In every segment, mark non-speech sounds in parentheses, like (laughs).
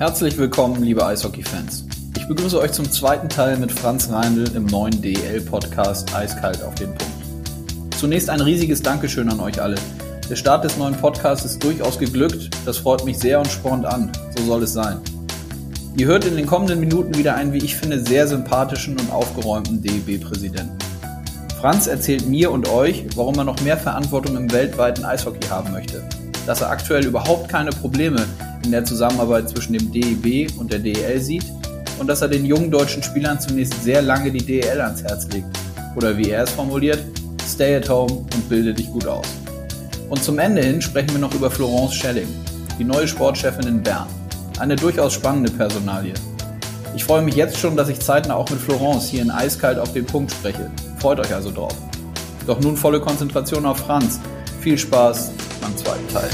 Herzlich willkommen, liebe Eishockey-Fans. Ich begrüße euch zum zweiten Teil mit Franz Reindl im neuen DEL-Podcast Eiskalt auf den Punkt. Zunächst ein riesiges Dankeschön an euch alle. Der Start des neuen Podcasts ist durchaus geglückt. Das freut mich sehr und spornt an. So soll es sein. Ihr hört in den kommenden Minuten wieder einen, wie ich finde, sehr sympathischen und aufgeräumten DEB-Präsidenten. Franz erzählt mir und euch, warum er noch mehr Verantwortung im weltweiten Eishockey haben möchte. Dass er aktuell überhaupt keine Probleme in der Zusammenarbeit zwischen dem DEB und der DEL sieht und dass er den jungen deutschen Spielern zunächst sehr lange die DEL ans Herz legt. Oder wie er es formuliert, stay at home und bilde dich gut aus. Und zum Ende hin sprechen wir noch über Florence Schelling, die neue Sportchefin in Bern. Eine durchaus spannende Personalie. Ich freue mich jetzt schon, dass ich zeitnah auch mit Florence hier in Eiskalt auf den Punkt spreche. Freut euch also drauf. Doch nun volle Konzentration auf Franz. Viel Spaß beim zweiten Teil.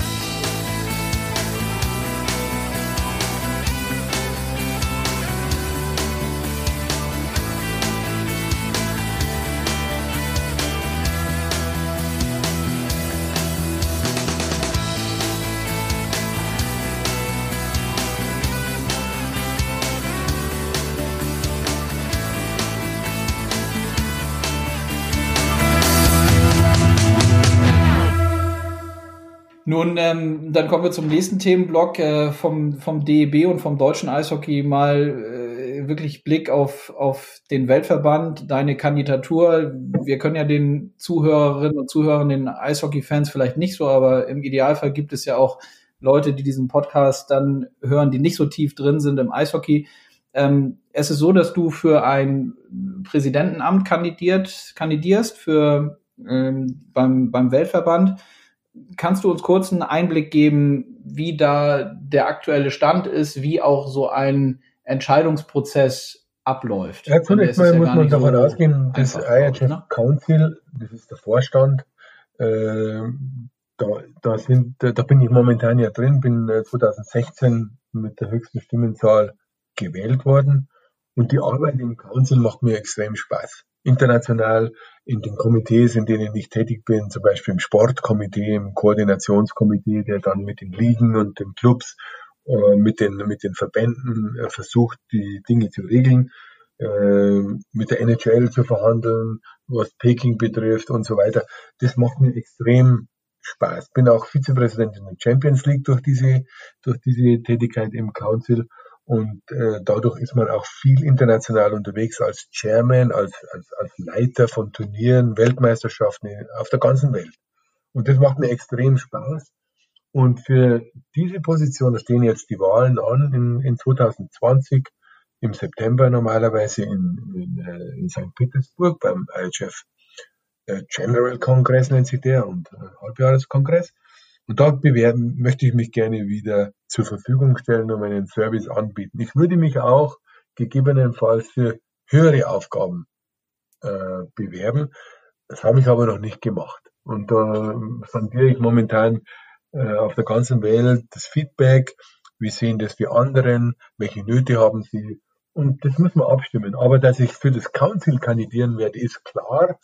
Nun, ähm, dann kommen wir zum nächsten Themenblock äh, vom, vom DEB und vom deutschen Eishockey mal äh, wirklich Blick auf, auf den Weltverband, deine Kandidatur. Wir können ja den Zuhörerinnen und Zuhörern, den Eishockey-Fans vielleicht nicht so, aber im Idealfall gibt es ja auch Leute, die diesen Podcast dann hören, die nicht so tief drin sind im Eishockey. Ähm, es ist so, dass du für ein Präsidentenamt kandidiert, kandidierst für ähm, beim, beim Weltverband kannst du uns kurz einen Einblick geben, wie da der aktuelle Stand ist, wie auch so ein Entscheidungsprozess abläuft? Ja, zunächst mal ja muss man davon so ausgehen, das IHF ne? Council, das ist der Vorstand, äh, da, da, sind, da bin ich momentan ja drin, bin 2016 äh, mit der höchsten Stimmenzahl gewählt worden und die Arbeit im Council macht mir extrem Spaß international in den Komitees, in denen ich tätig bin, zum Beispiel im Sportkomitee, im Koordinationskomitee, der dann mit den Ligen und den Clubs, äh, mit, den, mit den Verbänden äh, versucht, die Dinge zu regeln, äh, mit der NHL zu verhandeln, was Peking betrifft und so weiter. Das macht mir extrem Spaß. Bin auch Vizepräsident in der Champions League durch diese, durch diese Tätigkeit im Council und äh, dadurch ist man auch viel international unterwegs als Chairman, als, als, als Leiter von Turnieren, Weltmeisterschaften auf der ganzen Welt. Und das macht mir extrem Spaß. Und für diese Position, da stehen jetzt die Wahlen an in, in 2020, im September normalerweise in, in, äh, in St. Petersburg beim IHF äh, General Congress nennt sich der und äh, Halbjahreskongress. Und dort bewerben möchte ich mich gerne wieder zur Verfügung stellen und meinen Service anbieten. Ich würde mich auch gegebenenfalls für höhere Aufgaben äh, bewerben. Das habe ich aber noch nicht gemacht. Und da äh, sondiere ich momentan äh, auf der ganzen Welt das Feedback. Wie sehen das die anderen? Welche Nöte haben sie? Und das müssen wir abstimmen. Aber dass ich für das Council kandidieren werde, ist klar.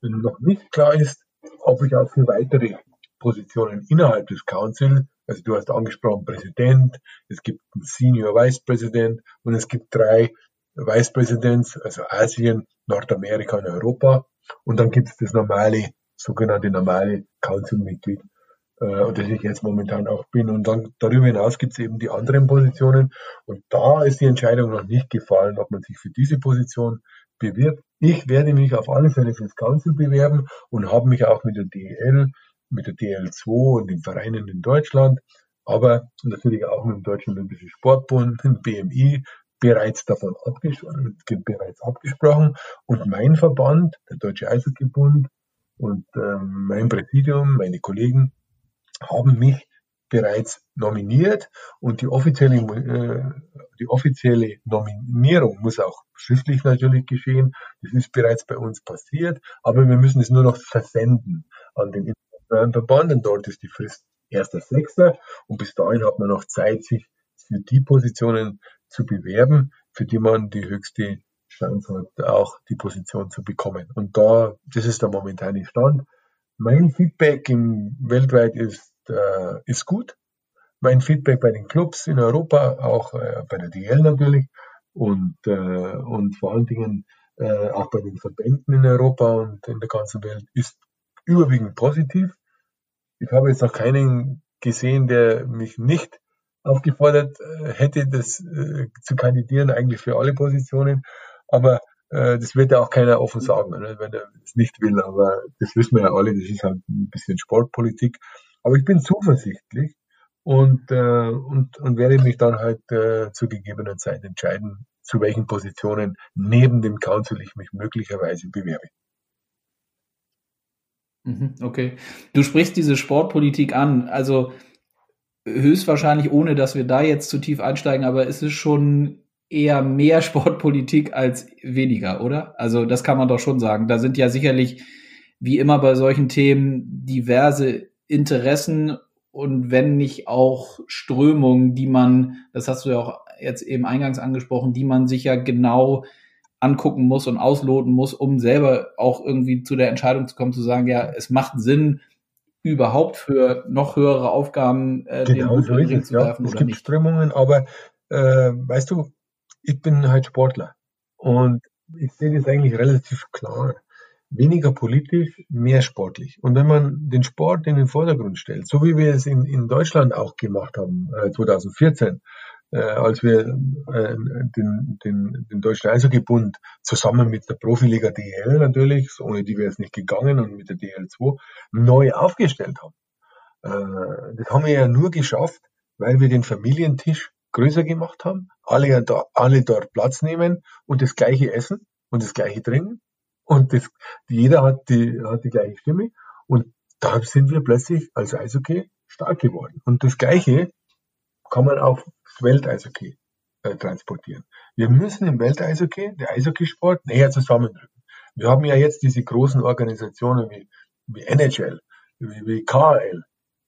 Wenn noch nicht klar ist, ob ich auch für weitere Positionen innerhalb des Council. Also du hast angesprochen Präsident, es gibt einen Senior Vice President und es gibt drei Vice Presidents, also Asien, Nordamerika und Europa. Und dann gibt es das normale, sogenannte normale Council-Mitglied, äh, das ich jetzt momentan auch bin. Und dann darüber hinaus gibt es eben die anderen Positionen. Und da ist die Entscheidung noch nicht gefallen, ob man sich für diese Position bewirbt. Ich werde mich auf alle Fälle fürs Council bewerben und habe mich auch mit der DEL mit der DL2 und den Vereinen in Deutschland, aber natürlich auch mit dem Deutschen Olympischen Sportbund, dem BMI, bereits davon abgesprochen, bereits abgesprochen. Und mein Verband, der Deutsche Eishockeybund und äh, mein Präsidium, meine Kollegen haben mich bereits nominiert und die offizielle, äh, die offizielle Nominierung muss auch schriftlich natürlich geschehen. Das ist bereits bei uns passiert, aber wir müssen es nur noch versenden an den Verband und dort ist die Frist 1.6. und bis dahin hat man noch Zeit, sich für die Positionen zu bewerben, für die man die höchste Chance hat, auch die Position zu bekommen. Und da, das ist der momentane Stand. Mein Feedback im weltweit ist, äh, ist gut. mein Feedback bei den Clubs in Europa, auch äh, bei der DL natürlich und, äh, und vor allen Dingen äh, auch bei den Verbänden in Europa und in der ganzen Welt ist überwiegend positiv. Ich habe jetzt noch keinen gesehen, der mich nicht aufgefordert äh, hätte, das äh, zu kandidieren, eigentlich für alle Positionen. Aber äh, das wird ja auch keiner offen sagen, ne, wenn er es nicht will. Aber das wissen wir ja alle, das ist halt ein bisschen Sportpolitik. Aber ich bin zuversichtlich und, äh, und, und werde mich dann halt äh, zu gegebener Zeit entscheiden, zu welchen Positionen neben dem Council ich mich möglicherweise bewerbe. Mhm, okay. Du sprichst diese Sportpolitik an. Also höchstwahrscheinlich, ohne dass wir da jetzt zu tief einsteigen, aber ist es schon eher mehr (laughs) Sportpolitik als weniger, oder? Also das kann man doch schon sagen. Da sind ja sicherlich, wie immer bei solchen Themen, diverse Interessen und wenn nicht auch Strömungen, die man, das hast du ja auch jetzt eben eingangs angesprochen, die man sich ja genau angucken muss und ausloten muss, um selber auch irgendwie zu der Entscheidung zu kommen, zu sagen, ja, es macht Sinn, überhaupt für noch höhere Aufgaben äh, genau, den so ist es, zu werfen ja. Es gibt nicht. Strömungen, aber äh, weißt du, ich bin halt Sportler und ich sehe das eigentlich relativ klar. Weniger politisch, mehr sportlich. Und wenn man den Sport in den Vordergrund stellt, so wie wir es in, in Deutschland auch gemacht haben, äh, 2014, äh, als wir äh, den, den, den Deutschen Eishockeybund zusammen mit der Profiliga DL natürlich, ohne die wäre es nicht gegangen, und mit der DL2 neu aufgestellt haben. Äh, das haben wir ja nur geschafft, weil wir den Familientisch größer gemacht haben, alle, alle dort Platz nehmen und das gleiche essen und das gleiche trinken und das, jeder hat die, hat die gleiche Stimme und da sind wir plötzlich als Eishockey stark geworden. Und das Gleiche kann man auf Welteishockey äh, transportieren. Wir müssen im Welteishockey, der Eishockeysport, näher zusammenrücken. Wir haben ja jetzt diese großen Organisationen wie, wie NHL, wie, wie KHL,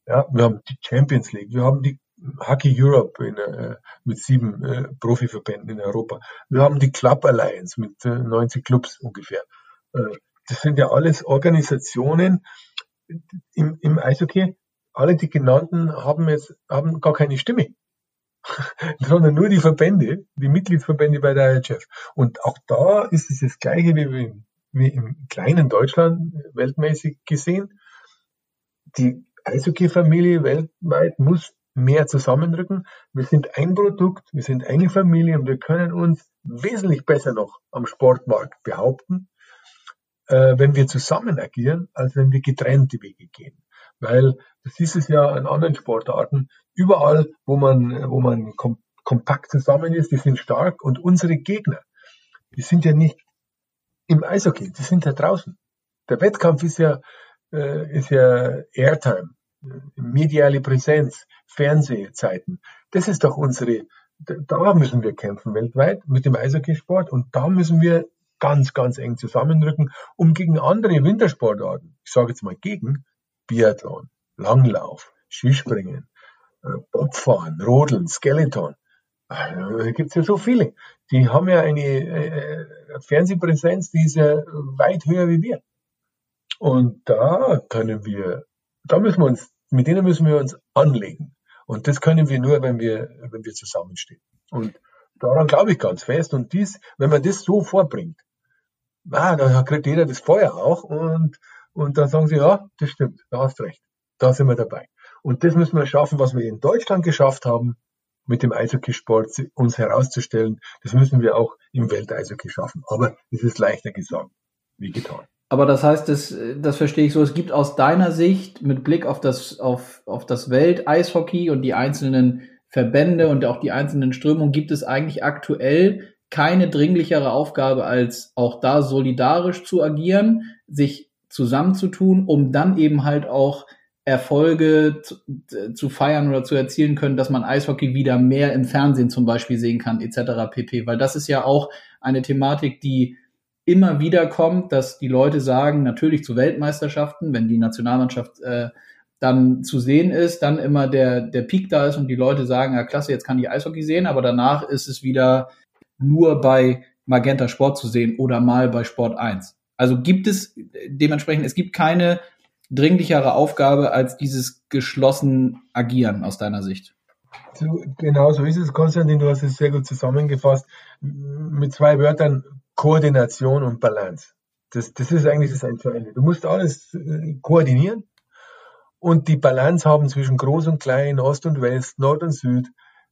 ja, wir haben die Champions League, wir haben die Hockey Europe in, äh, mit sieben äh, Profiverbänden in Europa. Wir haben die Club Alliance mit äh, 90 Clubs ungefähr. Äh, das sind ja alles Organisationen im, im Eishockey. Alle die genannten haben jetzt haben gar keine Stimme. (laughs) sondern nur die Verbände, die Mitgliedsverbände bei der IHF. Und auch da ist es das Gleiche wie, wie im kleinen Deutschland weltmäßig gesehen. Die Eishockey-Familie weltweit muss mehr zusammenrücken. Wir sind ein Produkt, wir sind eine Familie und wir können uns wesentlich besser noch am Sportmarkt behaupten, äh, wenn wir zusammen agieren, als wenn wir getrennte Wege gehen. Weil das ist es ja in anderen Sportarten. Überall, wo man, wo man kom kompakt zusammen ist, die sind stark und unsere Gegner, die sind ja nicht im Eishockey, die sind ja draußen. Der Wettkampf ist ja, äh, ist ja Airtime, mediale Präsenz, Fernsehzeiten. Das ist doch unsere, da müssen wir kämpfen weltweit mit dem Eishockeysport und da müssen wir ganz, ganz eng zusammenrücken, um gegen andere Wintersportarten, ich sage jetzt mal gegen, Biathlon, Langlauf, Skispringen, äh, Bobfahren, Rodeln, Skeleton. Da gibt es ja so viele. Die haben ja eine äh, Fernsehpräsenz, die ist ja weit höher wie wir. Und da können wir, da müssen wir uns, mit denen müssen wir uns anlegen. Und das können wir nur, wenn wir, wenn wir zusammenstehen. Und daran glaube ich ganz fest. Und dies, wenn man das so vorbringt, na, dann kriegt jeder das Feuer auch und und dann sagen sie, ja, das stimmt, da hast recht. Da sind wir dabei. Und das müssen wir schaffen, was wir in Deutschland geschafft haben, mit dem Eishockeysport uns herauszustellen. Das müssen wir auch im Welteishockey schaffen. Aber es ist leichter gesagt wie getan. Aber das heißt, das, das verstehe ich so, es gibt aus deiner Sicht mit Blick auf das, auf, auf das Welteishockey und die einzelnen Verbände und auch die einzelnen Strömungen, gibt es eigentlich aktuell keine dringlichere Aufgabe, als auch da solidarisch zu agieren, sich zusammenzutun, um dann eben halt auch Erfolge zu, zu, feiern oder zu erzielen können, dass man Eishockey wieder mehr im Fernsehen zum Beispiel sehen kann, etc. pp. Weil das ist ja auch eine Thematik, die immer wieder kommt, dass die Leute sagen, natürlich zu Weltmeisterschaften, wenn die Nationalmannschaft äh, dann zu sehen ist, dann immer der, der Peak da ist und die Leute sagen, ja klasse, jetzt kann ich Eishockey sehen, aber danach ist es wieder nur bei Magenta Sport zu sehen oder mal bei Sport 1. Also gibt es dementsprechend, es gibt keine dringlichere Aufgabe als dieses geschlossen Agieren aus deiner Sicht. So, genau so ist es, Konstantin, du hast es sehr gut zusammengefasst. Mit zwei Wörtern Koordination und Balance. Das, das ist eigentlich das Entscheidende. Du musst alles äh, koordinieren und die Balance haben zwischen Groß und Klein, Ost und West, Nord und Süd.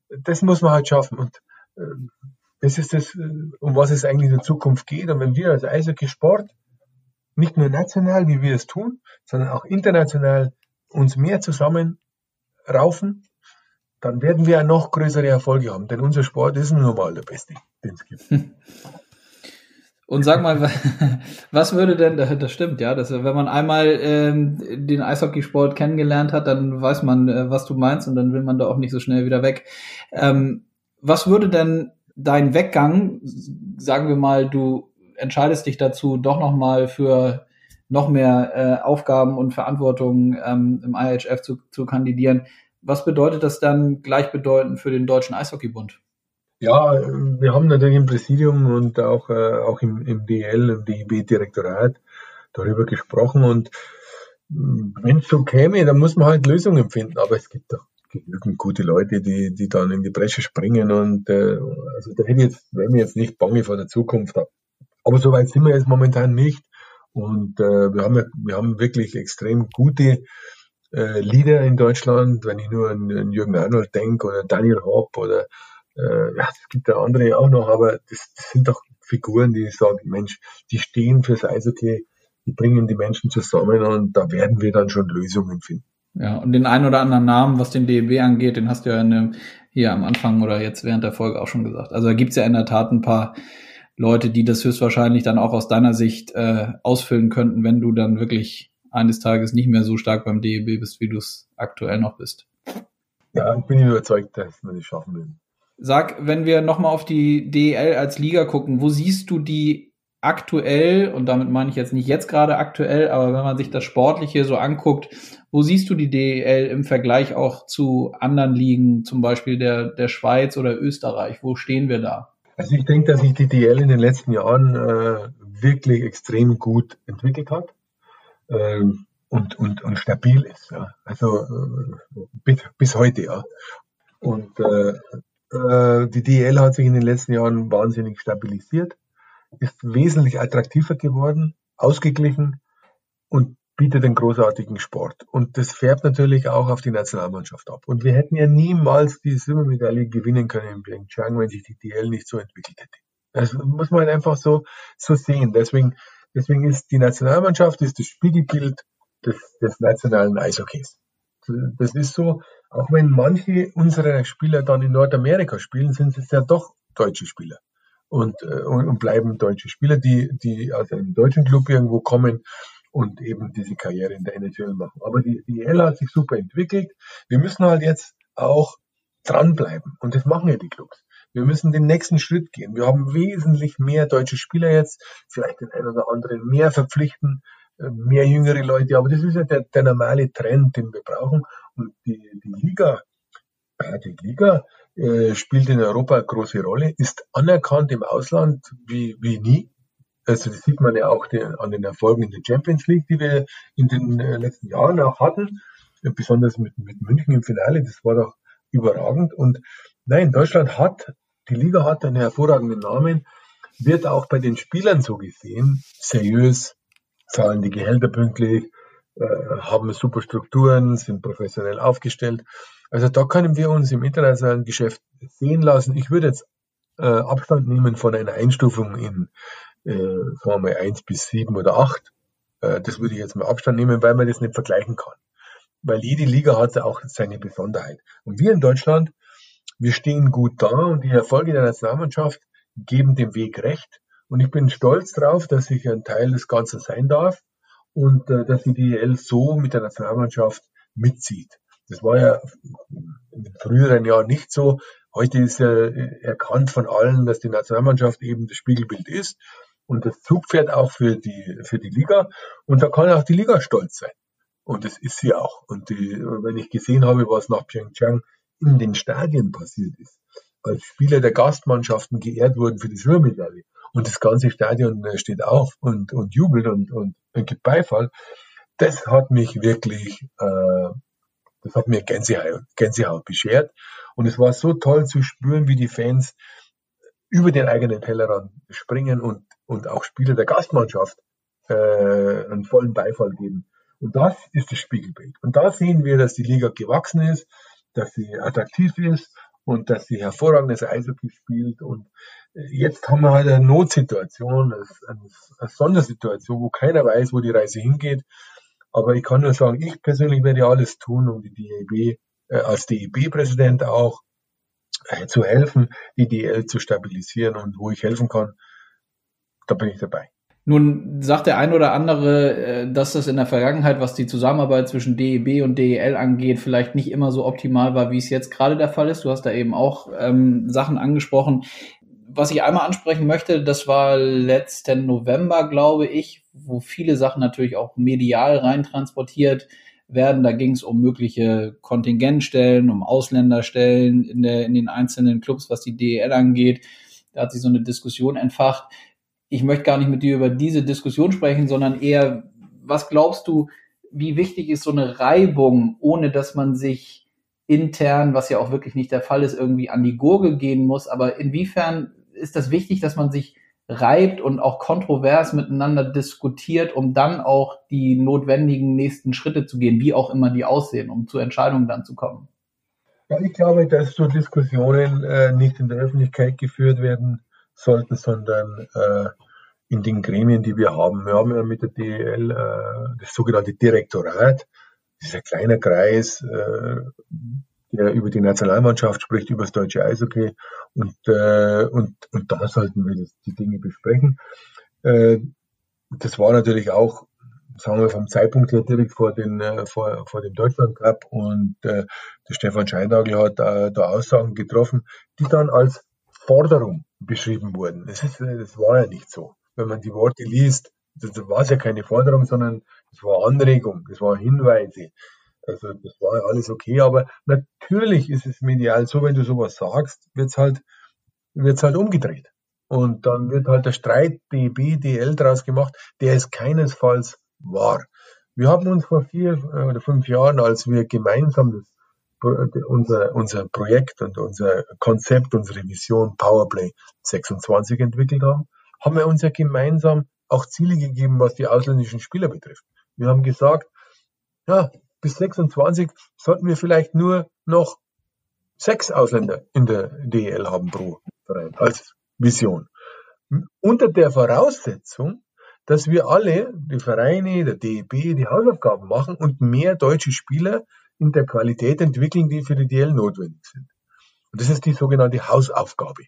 Das muss man halt schaffen. Und äh, das ist das, um was es eigentlich in Zukunft geht. Und wenn wir als Eishockey-Sport nicht nur national, wie wir es tun, sondern auch international uns mehr zusammen raufen, dann werden wir noch größere Erfolge haben. Denn unser Sport ist nun mal der beste, den es gibt. (laughs) Und sag mal, was würde denn, das stimmt, ja, dass, wenn man einmal ähm, den Eishockeysport kennengelernt hat, dann weiß man, äh, was du meinst und dann will man da auch nicht so schnell wieder weg. Ähm, was würde denn dein Weggang, sagen wir mal, du entscheidest dich dazu, doch nochmal für noch mehr äh, Aufgaben und Verantwortung ähm, im IHF zu, zu kandidieren. Was bedeutet das dann gleichbedeutend für den Deutschen Eishockeybund? Ja, wir haben natürlich im Präsidium und auch, äh, auch im, im DL, im DIB-Direktorat darüber gesprochen und wenn es so käme, dann muss man halt Lösungen finden. Aber es gibt doch genügend gute Leute, die, die dann in die Bresche springen und äh, also da hätte jetzt, wenn wir jetzt nicht bange vor der Zukunft. Aber so weit sind wir jetzt momentan nicht. Und äh, wir, haben, wir haben wirklich extrem gute äh, Leader in Deutschland, wenn ich nur an, an Jürgen Arnold denke oder Daniel Hopp oder äh, ja, es gibt ja andere auch noch, aber das, das sind doch Figuren, die sagen, Mensch, die stehen fürs Eishockey, die bringen die Menschen zusammen und da werden wir dann schon Lösungen finden. Ja, und den einen oder anderen Namen, was den DEB angeht, den hast du ja dem, hier am Anfang oder jetzt während der Folge auch schon gesagt. Also da gibt's ja in der Tat ein paar Leute, die das höchstwahrscheinlich dann auch aus deiner Sicht äh, ausfüllen könnten, wenn du dann wirklich eines Tages nicht mehr so stark beim DEB bist, wie du es aktuell noch bist. Ja, ich bin überzeugt, dass wir das schaffen werden. Sag, wenn wir nochmal auf die DEL als Liga gucken, wo siehst du die aktuell, und damit meine ich jetzt nicht jetzt gerade aktuell, aber wenn man sich das Sportliche so anguckt, wo siehst du die DEL im Vergleich auch zu anderen Ligen, zum Beispiel der, der Schweiz oder Österreich? Wo stehen wir da? Also ich denke, dass sich die DEL in den letzten Jahren äh, wirklich extrem gut entwickelt hat äh, und, und, und stabil ist. Ja. Also äh, bis, bis heute, ja. Und äh, äh, die DEL hat sich in den letzten Jahren wahnsinnig stabilisiert, ist wesentlich attraktiver geworden, ausgeglichen und bietet einen großartigen Sport. Und das färbt natürlich auch auf die Nationalmannschaft ab. Und wir hätten ja niemals die Silbermedaille gewinnen können in Pyeongchang, wenn sich die DL nicht so entwickelt hätte. Das muss man halt einfach so, so sehen. Deswegen, deswegen ist die Nationalmannschaft ist das Spiegelbild des, des nationalen Eishockeys. Das ist so, auch wenn manche unserer Spieler dann in Nordamerika spielen, sind es ja doch deutsche Spieler und, äh, und bleiben deutsche Spieler, die, die aus einem deutschen Club irgendwo kommen und eben diese Karriere in der NHL machen. Aber die, die EL hat sich super entwickelt. Wir müssen halt jetzt auch dranbleiben und das machen ja die Clubs. Wir müssen den nächsten Schritt gehen. Wir haben wesentlich mehr deutsche Spieler jetzt, vielleicht den einen oder anderen mehr verpflichten, äh, mehr jüngere Leute, aber das ist ja der, der normale Trend, den wir brauchen. Und die, die Liga, die Liga äh, spielt in Europa eine große Rolle, ist anerkannt im Ausland wie, wie nie. Also das sieht man ja auch den, an den Erfolgen in der Champions League, die wir in den äh, letzten Jahren auch hatten, besonders mit, mit München im Finale, das war doch überragend. Und nein, Deutschland hat, die Liga hat einen hervorragenden Namen, wird auch bei den Spielern so gesehen, seriös, zahlen die Gehälter pünktlich, äh, haben super Strukturen, sind professionell aufgestellt. Also da können wir uns im internationalen Geschäft sehen lassen. Ich würde jetzt äh, Abstand nehmen von einer Einstufung in äh, sagen wir mal eins bis sieben oder acht. Äh, das würde ich jetzt mal Abstand nehmen, weil man das nicht vergleichen kann. Weil jede Liga hat auch seine Besonderheit. Und wir in Deutschland, wir stehen gut da und die Erfolge der Nationalmannschaft geben dem Weg recht. Und ich bin stolz darauf, dass ich ein Teil des Ganzen sein darf und äh, dass die DL so mit der Nationalmannschaft mitzieht. Das war ja in den früheren Jahren nicht so. Heute ist ja erkannt von allen, dass die Nationalmannschaft eben das Spiegelbild ist und das Zugpferd auch für die, für die Liga. Und da kann auch die Liga stolz sein. Und das ist sie auch. Und die, wenn ich gesehen habe, was nach Pyeongchang in den Stadien passiert ist, als Spieler der Gastmannschaften geehrt wurden für die Silbermedaille und das ganze Stadion äh, steht auf und, und jubelt und, und, und gibt Beifall, das hat mich wirklich, äh, das hat mir Gänsehaut, Gänsehaut beschert. Und es war so toll zu spüren, wie die Fans über den eigenen Tellerrand springen und, und auch Spieler der Gastmannschaft äh, einen vollen Beifall geben. Und das ist das Spiegelbild. Und da sehen wir, dass die Liga gewachsen ist, dass sie attraktiv ist und dass sie hervorragendes Eishockey spielt. Und äh, jetzt haben wir halt eine Notsituation, eine, eine Sondersituation, wo keiner weiß, wo die Reise hingeht. Aber ich kann nur sagen, ich persönlich werde alles tun, um die DEB, äh, als DEB-Präsident auch, äh, zu helfen, die DL zu stabilisieren und wo ich helfen kann, da bin ich dabei. Nun sagt der ein oder andere, äh, dass das in der Vergangenheit, was die Zusammenarbeit zwischen DEB und DEL angeht, vielleicht nicht immer so optimal war, wie es jetzt gerade der Fall ist. Du hast da eben auch ähm, Sachen angesprochen. Was ich einmal ansprechen möchte, das war letzten November, glaube ich, wo viele Sachen natürlich auch medial reintransportiert werden. Da ging es um mögliche Kontingentstellen, um Ausländerstellen in, der, in den einzelnen Clubs, was die DEL angeht. Da hat sich so eine Diskussion entfacht ich möchte gar nicht mit dir über diese Diskussion sprechen, sondern eher, was glaubst du, wie wichtig ist so eine Reibung, ohne dass man sich intern, was ja auch wirklich nicht der Fall ist, irgendwie an die Gurgel gehen muss. Aber inwiefern ist das wichtig, dass man sich reibt und auch kontrovers miteinander diskutiert, um dann auch die notwendigen nächsten Schritte zu gehen, wie auch immer die aussehen, um zu Entscheidungen dann zu kommen? Ja, ich glaube, dass so Diskussionen äh, nicht in der Öffentlichkeit geführt werden sollten, sondern äh, in den Gremien, die wir haben. Wir haben ja mit der DEL äh, das sogenannte Direktorat, dieser kleine Kreis, äh, der über die Nationalmannschaft spricht, über das deutsche Eishockey und, äh, und, und da sollten wir das, die Dinge besprechen. Äh, das war natürlich auch, sagen wir vom Zeitpunkt her direkt vor, den, äh, vor, vor dem Deutschland Cup und äh, der Stefan Scheindagel hat äh, da Aussagen getroffen, die dann als Forderung beschrieben wurden. Das, ist, das war ja nicht so. Wenn man die Worte liest, das war ja keine Forderung, sondern das war Anregung, das waren Hinweise. Also das war alles okay, aber natürlich ist es medial so, wenn du sowas sagst, wird's halt, wird's halt umgedreht. Und dann wird halt der Streit DB, DL draus gemacht, der es keinesfalls war. Wir haben uns vor vier oder fünf Jahren, als wir gemeinsam das unser, unser Projekt und unser Konzept, unsere Vision Powerplay 26 entwickelt haben, haben wir uns ja gemeinsam auch Ziele gegeben, was die ausländischen Spieler betrifft. Wir haben gesagt, ja, bis 26 sollten wir vielleicht nur noch sechs Ausländer in der DEL haben pro Verein als Vision. Unter der Voraussetzung, dass wir alle, die Vereine, der DEB, die Hausaufgaben machen und mehr deutsche Spieler in der Qualität entwickeln, die für die DL notwendig sind. Und das ist die sogenannte Hausaufgabe.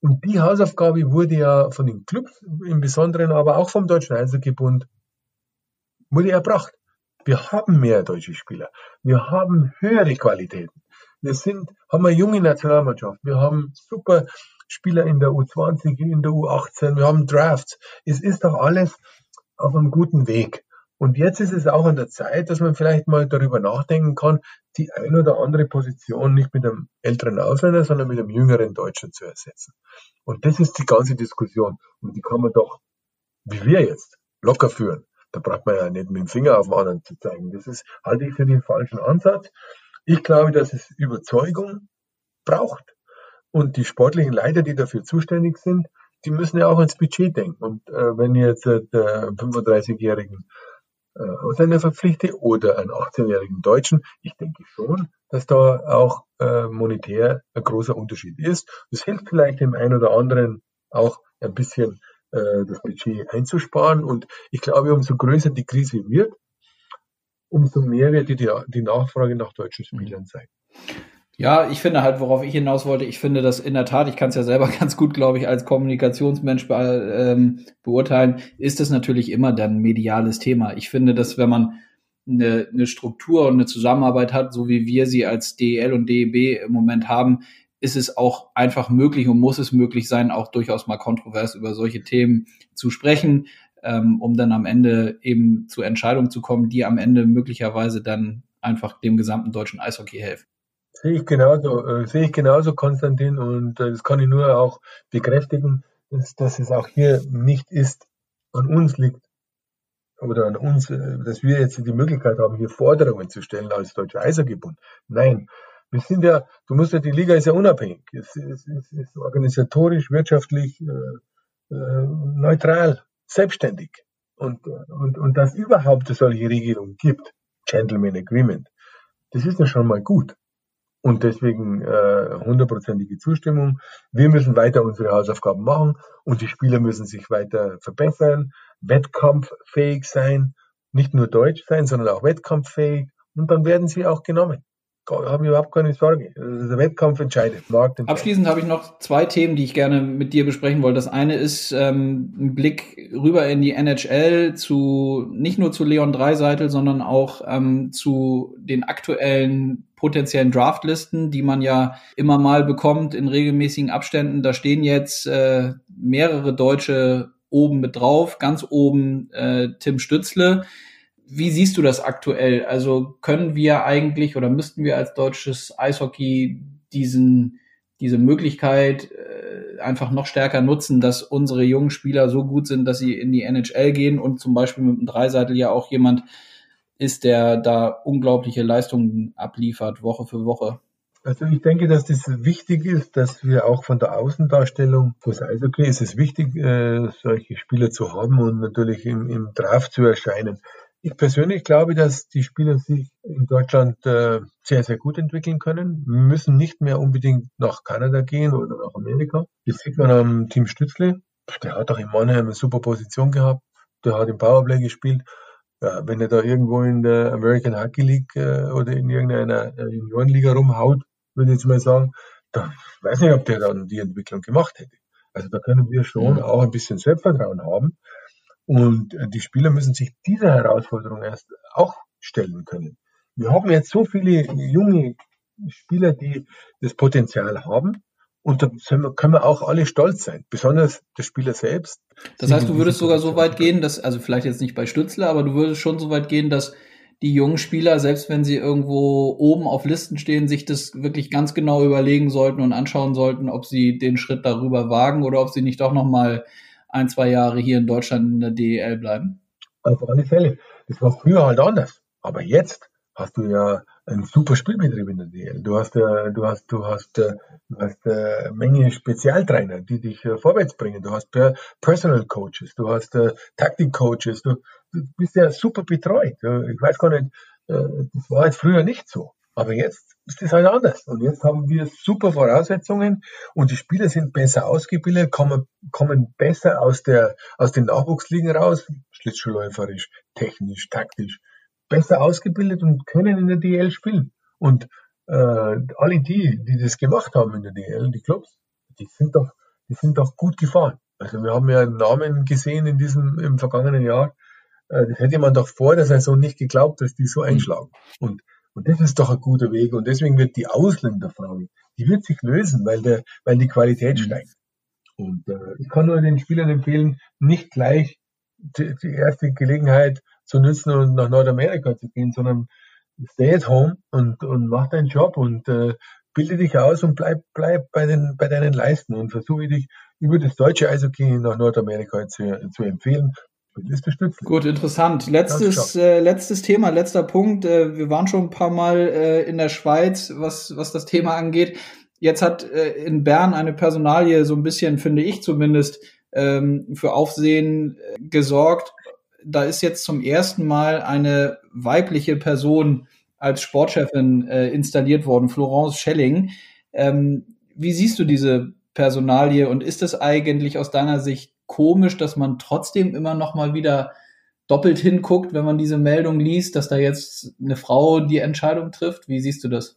Und die Hausaufgabe wurde ja von den Clubs im Besonderen, aber auch vom Deutschen Eishockeybund, wurde erbracht. Wir haben mehr deutsche Spieler. Wir haben höhere Qualitäten. Wir sind, haben eine junge Nationalmannschaft. Wir haben super Spieler in der U20, in der U18. Wir haben Drafts. Es ist doch alles auf einem guten Weg. Und jetzt ist es auch an der Zeit, dass man vielleicht mal darüber nachdenken kann, die ein oder andere Position nicht mit einem älteren Ausländer, sondern mit einem jüngeren Deutschen zu ersetzen. Und das ist die ganze Diskussion. Und die kann man doch, wie wir jetzt, locker führen. Da braucht man ja nicht mit dem Finger auf den anderen zu zeigen. Das ist, halte ich für den falschen Ansatz. Ich glaube, dass es Überzeugung braucht. Und die sportlichen Leiter, die dafür zuständig sind, die müssen ja auch ins Budget denken. Und äh, wenn jetzt äh, der 35-jährigen äh, Ausländer verpflichte oder einen 18-jährigen Deutschen, ich denke schon, dass da auch äh, monetär ein großer Unterschied ist. Das hilft vielleicht dem einen oder anderen auch ein bisschen das Budget einzusparen. Und ich glaube, umso größer die Krise wird, umso mehr wird die, die Nachfrage nach deutschen Spielern sein. Ja, ich finde halt, worauf ich hinaus wollte, ich finde das in der Tat, ich kann es ja selber (laughs) ganz gut, glaube ich, als Kommunikationsmensch be ähm, beurteilen, ist es natürlich immer dann mediales Thema. Ich finde, dass wenn man eine, eine Struktur und eine Zusammenarbeit hat, so wie wir sie als DEL und DEB im Moment haben, ist es auch einfach möglich und muss es möglich sein, auch durchaus mal kontrovers über solche Themen zu sprechen, ähm, um dann am Ende eben zu Entscheidungen zu kommen, die am Ende möglicherweise dann einfach dem gesamten deutschen Eishockey helfen. Sehe ich genauso, äh, sehe ich genauso, Konstantin, und äh, das kann ich nur auch bekräftigen, dass, dass es auch hier nicht ist, an uns liegt, oder an uns, äh, dass wir jetzt die Möglichkeit haben, hier Forderungen zu stellen als Deutscher Eisergebund. Nein, wir sind ja, du musst ja, die Liga ist ja unabhängig. Es, es, es ist organisatorisch, wirtschaftlich äh, äh, neutral, selbstständig. Und, und, und dass überhaupt solche Regelungen gibt, Gentleman Agreement, das ist ja schon mal gut. Und deswegen äh, hundertprozentige Zustimmung. Wir müssen weiter unsere Hausaufgaben machen und die Spieler müssen sich weiter verbessern, wettkampffähig sein, nicht nur deutsch sein, sondern auch wettkampffähig. Und dann werden sie auch genommen habe ich überhaupt keine Sorge. Der Wettkampf entscheidet. Abschließend habe ich noch zwei Themen, die ich gerne mit dir besprechen wollte. Das eine ist ähm, ein Blick rüber in die NHL zu nicht nur zu Leon Dreiseitel, sondern auch ähm, zu den aktuellen potenziellen Draftlisten, die man ja immer mal bekommt in regelmäßigen Abständen. Da stehen jetzt äh, mehrere Deutsche oben mit drauf. Ganz oben äh, Tim Stützle wie siehst du das aktuell? Also können wir eigentlich oder müssten wir als deutsches Eishockey diesen, diese Möglichkeit äh, einfach noch stärker nutzen, dass unsere jungen Spieler so gut sind, dass sie in die NHL gehen und zum Beispiel mit dem Dreiseitel ja auch jemand ist, der da unglaubliche Leistungen abliefert, Woche für Woche? Also ich denke, dass das wichtig ist, dass wir auch von der Außendarstellung fürs Eishockey ist es wichtig, äh, solche Spieler zu haben und natürlich im, im Draft zu erscheinen. Ich persönlich glaube, dass die Spieler sich in Deutschland äh, sehr, sehr gut entwickeln können, müssen nicht mehr unbedingt nach Kanada gehen oder nach Amerika. Das sieht man am Team Stützle. Der hat auch in Mannheim eine super Position gehabt. Der hat im Powerplay gespielt. Ja, wenn er da irgendwo in der American Hockey League äh, oder in irgendeiner äh, Juniorenliga rumhaut, würde ich jetzt mal sagen, da weiß nicht, ob der dann die Entwicklung gemacht hätte. Also da können wir schon mhm. auch ein bisschen Selbstvertrauen haben. Und äh, die Spieler müssen sich dieser Herausforderung erst auch stellen können. Wir haben jetzt so viele junge Spieler, die das Potenzial haben. Und da können wir auch alle stolz sein, besonders der Spieler selbst. Das heißt, du würdest sogar so weit gehen, dass, also vielleicht jetzt nicht bei Stützler, aber du würdest schon so weit gehen, dass die jungen Spieler, selbst wenn sie irgendwo oben auf Listen stehen, sich das wirklich ganz genau überlegen sollten und anschauen sollten, ob sie den Schritt darüber wagen oder ob sie nicht doch nochmal ein, zwei Jahre hier in Deutschland in der DEL bleiben? Auf alle Fälle. Das war früher halt anders. Aber jetzt hast du ja einen super Spielbetrieb in der DL. Du hast, äh, du hast, du hast, äh, du hast äh, Menge Spezialtrainer, die dich äh, vorwärts bringen. Du hast Personal Coaches, du hast äh, Taktik Coaches. Du, du bist ja super betreut. Ich weiß gar nicht, das war halt früher nicht so. Aber jetzt ist das halt anders. Und jetzt haben wir super Voraussetzungen und die Spieler sind besser ausgebildet, kommen, kommen besser aus, der, aus den Nachwuchsligen raus, schlittschuhläuferisch, technisch, taktisch, besser ausgebildet und können in der DL spielen. Und äh, alle die, die das gemacht haben in der DL, die Clubs, die sind doch, die sind doch gut gefahren. Also wir haben ja Namen gesehen in diesem, im vergangenen Jahr. Äh, das hätte man doch vor der Saison nicht geglaubt, dass die so einschlagen. Und und das ist doch ein guter Weg. Und deswegen wird die Ausländerfrage, die wird sich lösen, weil, der, weil die Qualität mhm. steigt. Und äh, ich kann nur den Spielern empfehlen, nicht gleich die, die erste Gelegenheit zu nutzen und nach Nordamerika zu gehen, sondern stay at home und, und mach deinen Job und äh, bilde dich aus und bleib, bleib bei, den, bei deinen Leisten und versuche dich über das deutsche Eishockey nach Nordamerika zu, zu empfehlen ist bestützt. Gut, interessant. Letztes, äh, letztes Thema, letzter Punkt. Äh, wir waren schon ein paar Mal äh, in der Schweiz, was, was das Thema angeht. Jetzt hat äh, in Bern eine Personalie so ein bisschen, finde ich zumindest, ähm, für Aufsehen äh, gesorgt. Da ist jetzt zum ersten Mal eine weibliche Person als Sportchefin äh, installiert worden, Florence Schelling. Ähm, wie siehst du diese Personalie und ist es eigentlich aus deiner Sicht komisch, dass man trotzdem immer noch mal wieder doppelt hinguckt, wenn man diese Meldung liest, dass da jetzt eine Frau die Entscheidung trifft? Wie siehst du das?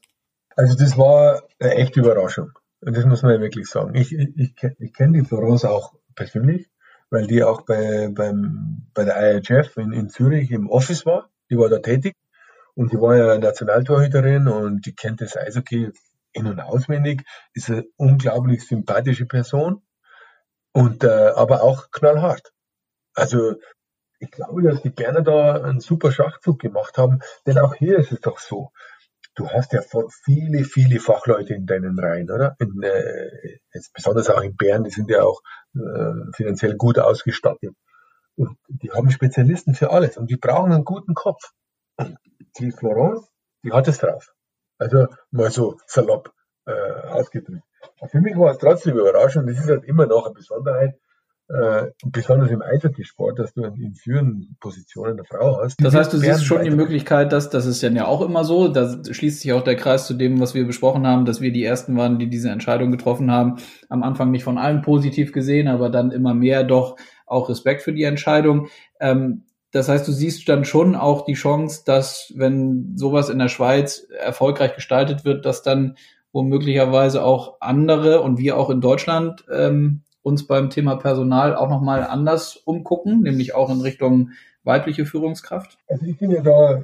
Also das war eine echte Überraschung. Das muss man ja wirklich sagen. Ich, ich, ich, ich kenne die Florence auch persönlich, weil die auch bei, beim, bei der IHF in, in Zürich im Office war. Die war da tätig. Und die war ja Nationaltorhüterin und die kennt das Eishockey in- und auswendig, ist eine unglaublich sympathische Person und äh, aber auch knallhart. Also ich glaube, dass die Berner da einen super Schachzug gemacht haben, denn auch hier ist es doch so. Du hast ja viele, viele Fachleute in deinen Reihen, oder? In, äh, jetzt besonders auch in Bern, die sind ja auch äh, finanziell gut ausgestattet. Und die haben Spezialisten für alles und die brauchen einen guten Kopf. Die Florence, die hat es drauf. Also mal so salopp äh, ausgedrückt. Für mich war es trotzdem überraschend. Das ist halt immer noch eine Besonderheit, äh, besonders im Eishockeysport, dass du in führenden Positionen eine Frau hast. Das heißt, du siehst schon die Möglichkeit, dass das ist ja auch immer so, da schließt sich auch der Kreis zu dem, was wir besprochen haben, dass wir die ersten waren, die diese Entscheidung getroffen haben. Am Anfang nicht von allen positiv gesehen, aber dann immer mehr doch auch Respekt für die Entscheidung. Ähm, das heißt, du siehst dann schon auch die Chance, dass wenn sowas in der Schweiz erfolgreich gestaltet wird, dass dann womöglicherweise auch andere und wir auch in Deutschland ähm, uns beim Thema Personal auch nochmal anders umgucken, nämlich auch in Richtung weibliche Führungskraft? Also ich finde da,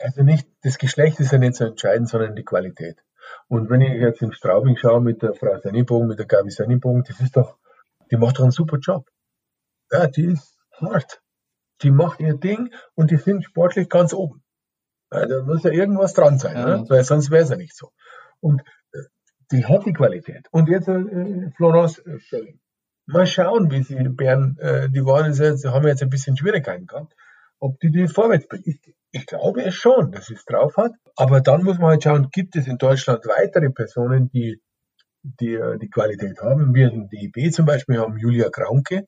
also nicht, das Geschlecht ist ja nicht so entscheidend, sondern die Qualität. Und wenn ich jetzt im Straubing schaue mit der Frau Sennibogen, mit der Gabi Sennibogen, das ist doch, die macht doch einen super Job. Ja, die ist hart. Die macht ihr Ding und die sind sportlich ganz oben. Ja, da muss ja irgendwas dran sein, ja. ne? weil sonst wäre es ja nicht so. Und die hat die Qualität. Und jetzt äh, Florence äh, Schelling. Mal schauen, wie sie Bern, äh, die waren jetzt, haben jetzt ein bisschen Schwierigkeiten gehabt, ob die die vorwärts bringt. Ich, ich glaube es schon, dass sie es drauf hat. Aber dann muss man halt schauen, gibt es in Deutschland weitere Personen, die die, äh, die Qualität haben. Wir in DEB zum Beispiel haben Julia Kraunke,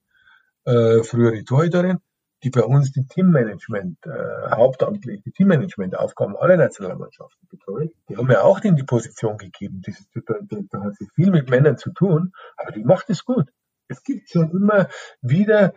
äh, frühere Torhüterin, die bei uns die Teammanagement, äh, hauptamtlich die Teammanagement-Aufgaben aller Nationalmannschaften betreut, die haben ja auch in die Position gegeben. Das ist, da, da, hat sie viel mit Männern zu tun, aber die macht es gut. Es gibt schon immer wieder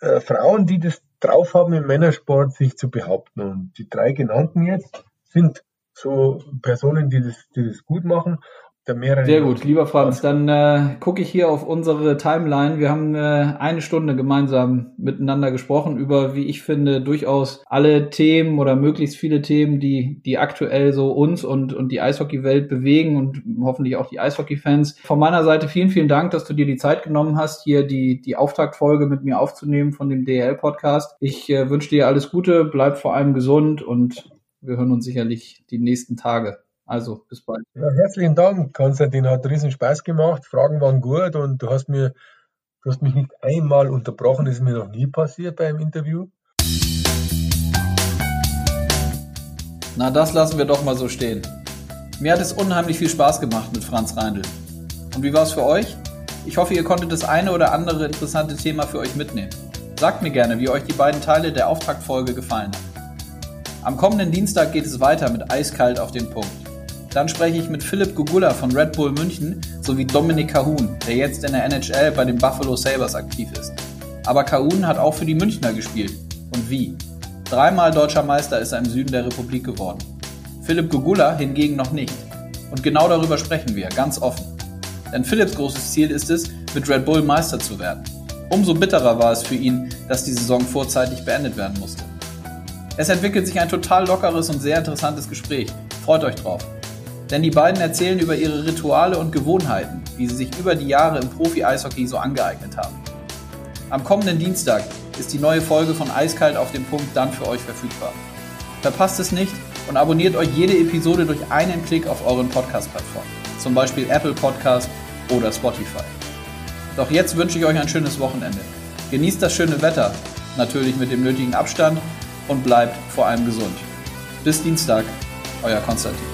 äh, Frauen, die das drauf haben, im Männersport sich zu behaupten. Und die drei genannten jetzt sind so Personen, die das, die das gut machen der mehrere. Sehr gut, lieber Franz. Dann äh, gucke ich hier auf unsere Timeline. Wir haben äh, eine Stunde gemeinsam miteinander gesprochen über, wie ich finde, durchaus alle Themen oder möglichst viele Themen, die, die aktuell so uns und, und die Eishockeywelt bewegen und hoffentlich auch die Eishockey-Fans. Von meiner Seite vielen, vielen Dank, dass du dir die Zeit genommen hast, hier die, die Auftaktfolge mit mir aufzunehmen von dem DL-Podcast. Ich äh, wünsche dir alles Gute, bleib vor allem gesund und wir hören uns sicherlich die nächsten Tage. Also, bis bald. Ja, herzlichen Dank, Konstantin. Hat riesen Spaß gemacht. Fragen waren gut und du hast mir, du hast mich nicht einmal unterbrochen. Das ist mir noch nie passiert beim Interview. Na, das lassen wir doch mal so stehen. Mir hat es unheimlich viel Spaß gemacht mit Franz Reindl. Und wie war es für euch? Ich hoffe, ihr konntet das eine oder andere interessante Thema für euch mitnehmen. Sagt mir gerne, wie euch die beiden Teile der Auftaktfolge gefallen haben. Am kommenden Dienstag geht es weiter mit Eiskalt auf den Punkt. Dann spreche ich mit Philipp Gugula von Red Bull München sowie Dominik Cahun, der jetzt in der NHL bei den Buffalo Sabres aktiv ist. Aber Cahun hat auch für die Münchner gespielt. Und wie? Dreimal deutscher Meister ist er im Süden der Republik geworden. Philipp Gugula hingegen noch nicht. Und genau darüber sprechen wir, ganz offen. Denn Philipps großes Ziel ist es, mit Red Bull Meister zu werden. Umso bitterer war es für ihn, dass die Saison vorzeitig beendet werden musste. Es entwickelt sich ein total lockeres und sehr interessantes Gespräch. Freut euch drauf. Denn die beiden erzählen über ihre Rituale und Gewohnheiten, die sie sich über die Jahre im Profi-Eishockey so angeeignet haben. Am kommenden Dienstag ist die neue Folge von Eiskalt auf dem Punkt dann für euch verfügbar. Verpasst es nicht und abonniert euch jede Episode durch einen Klick auf euren Podcast-Plattformen, zum Beispiel Apple Podcast oder Spotify. Doch jetzt wünsche ich euch ein schönes Wochenende. Genießt das schöne Wetter, natürlich mit dem nötigen Abstand und bleibt vor allem gesund. Bis Dienstag, euer Konstantin.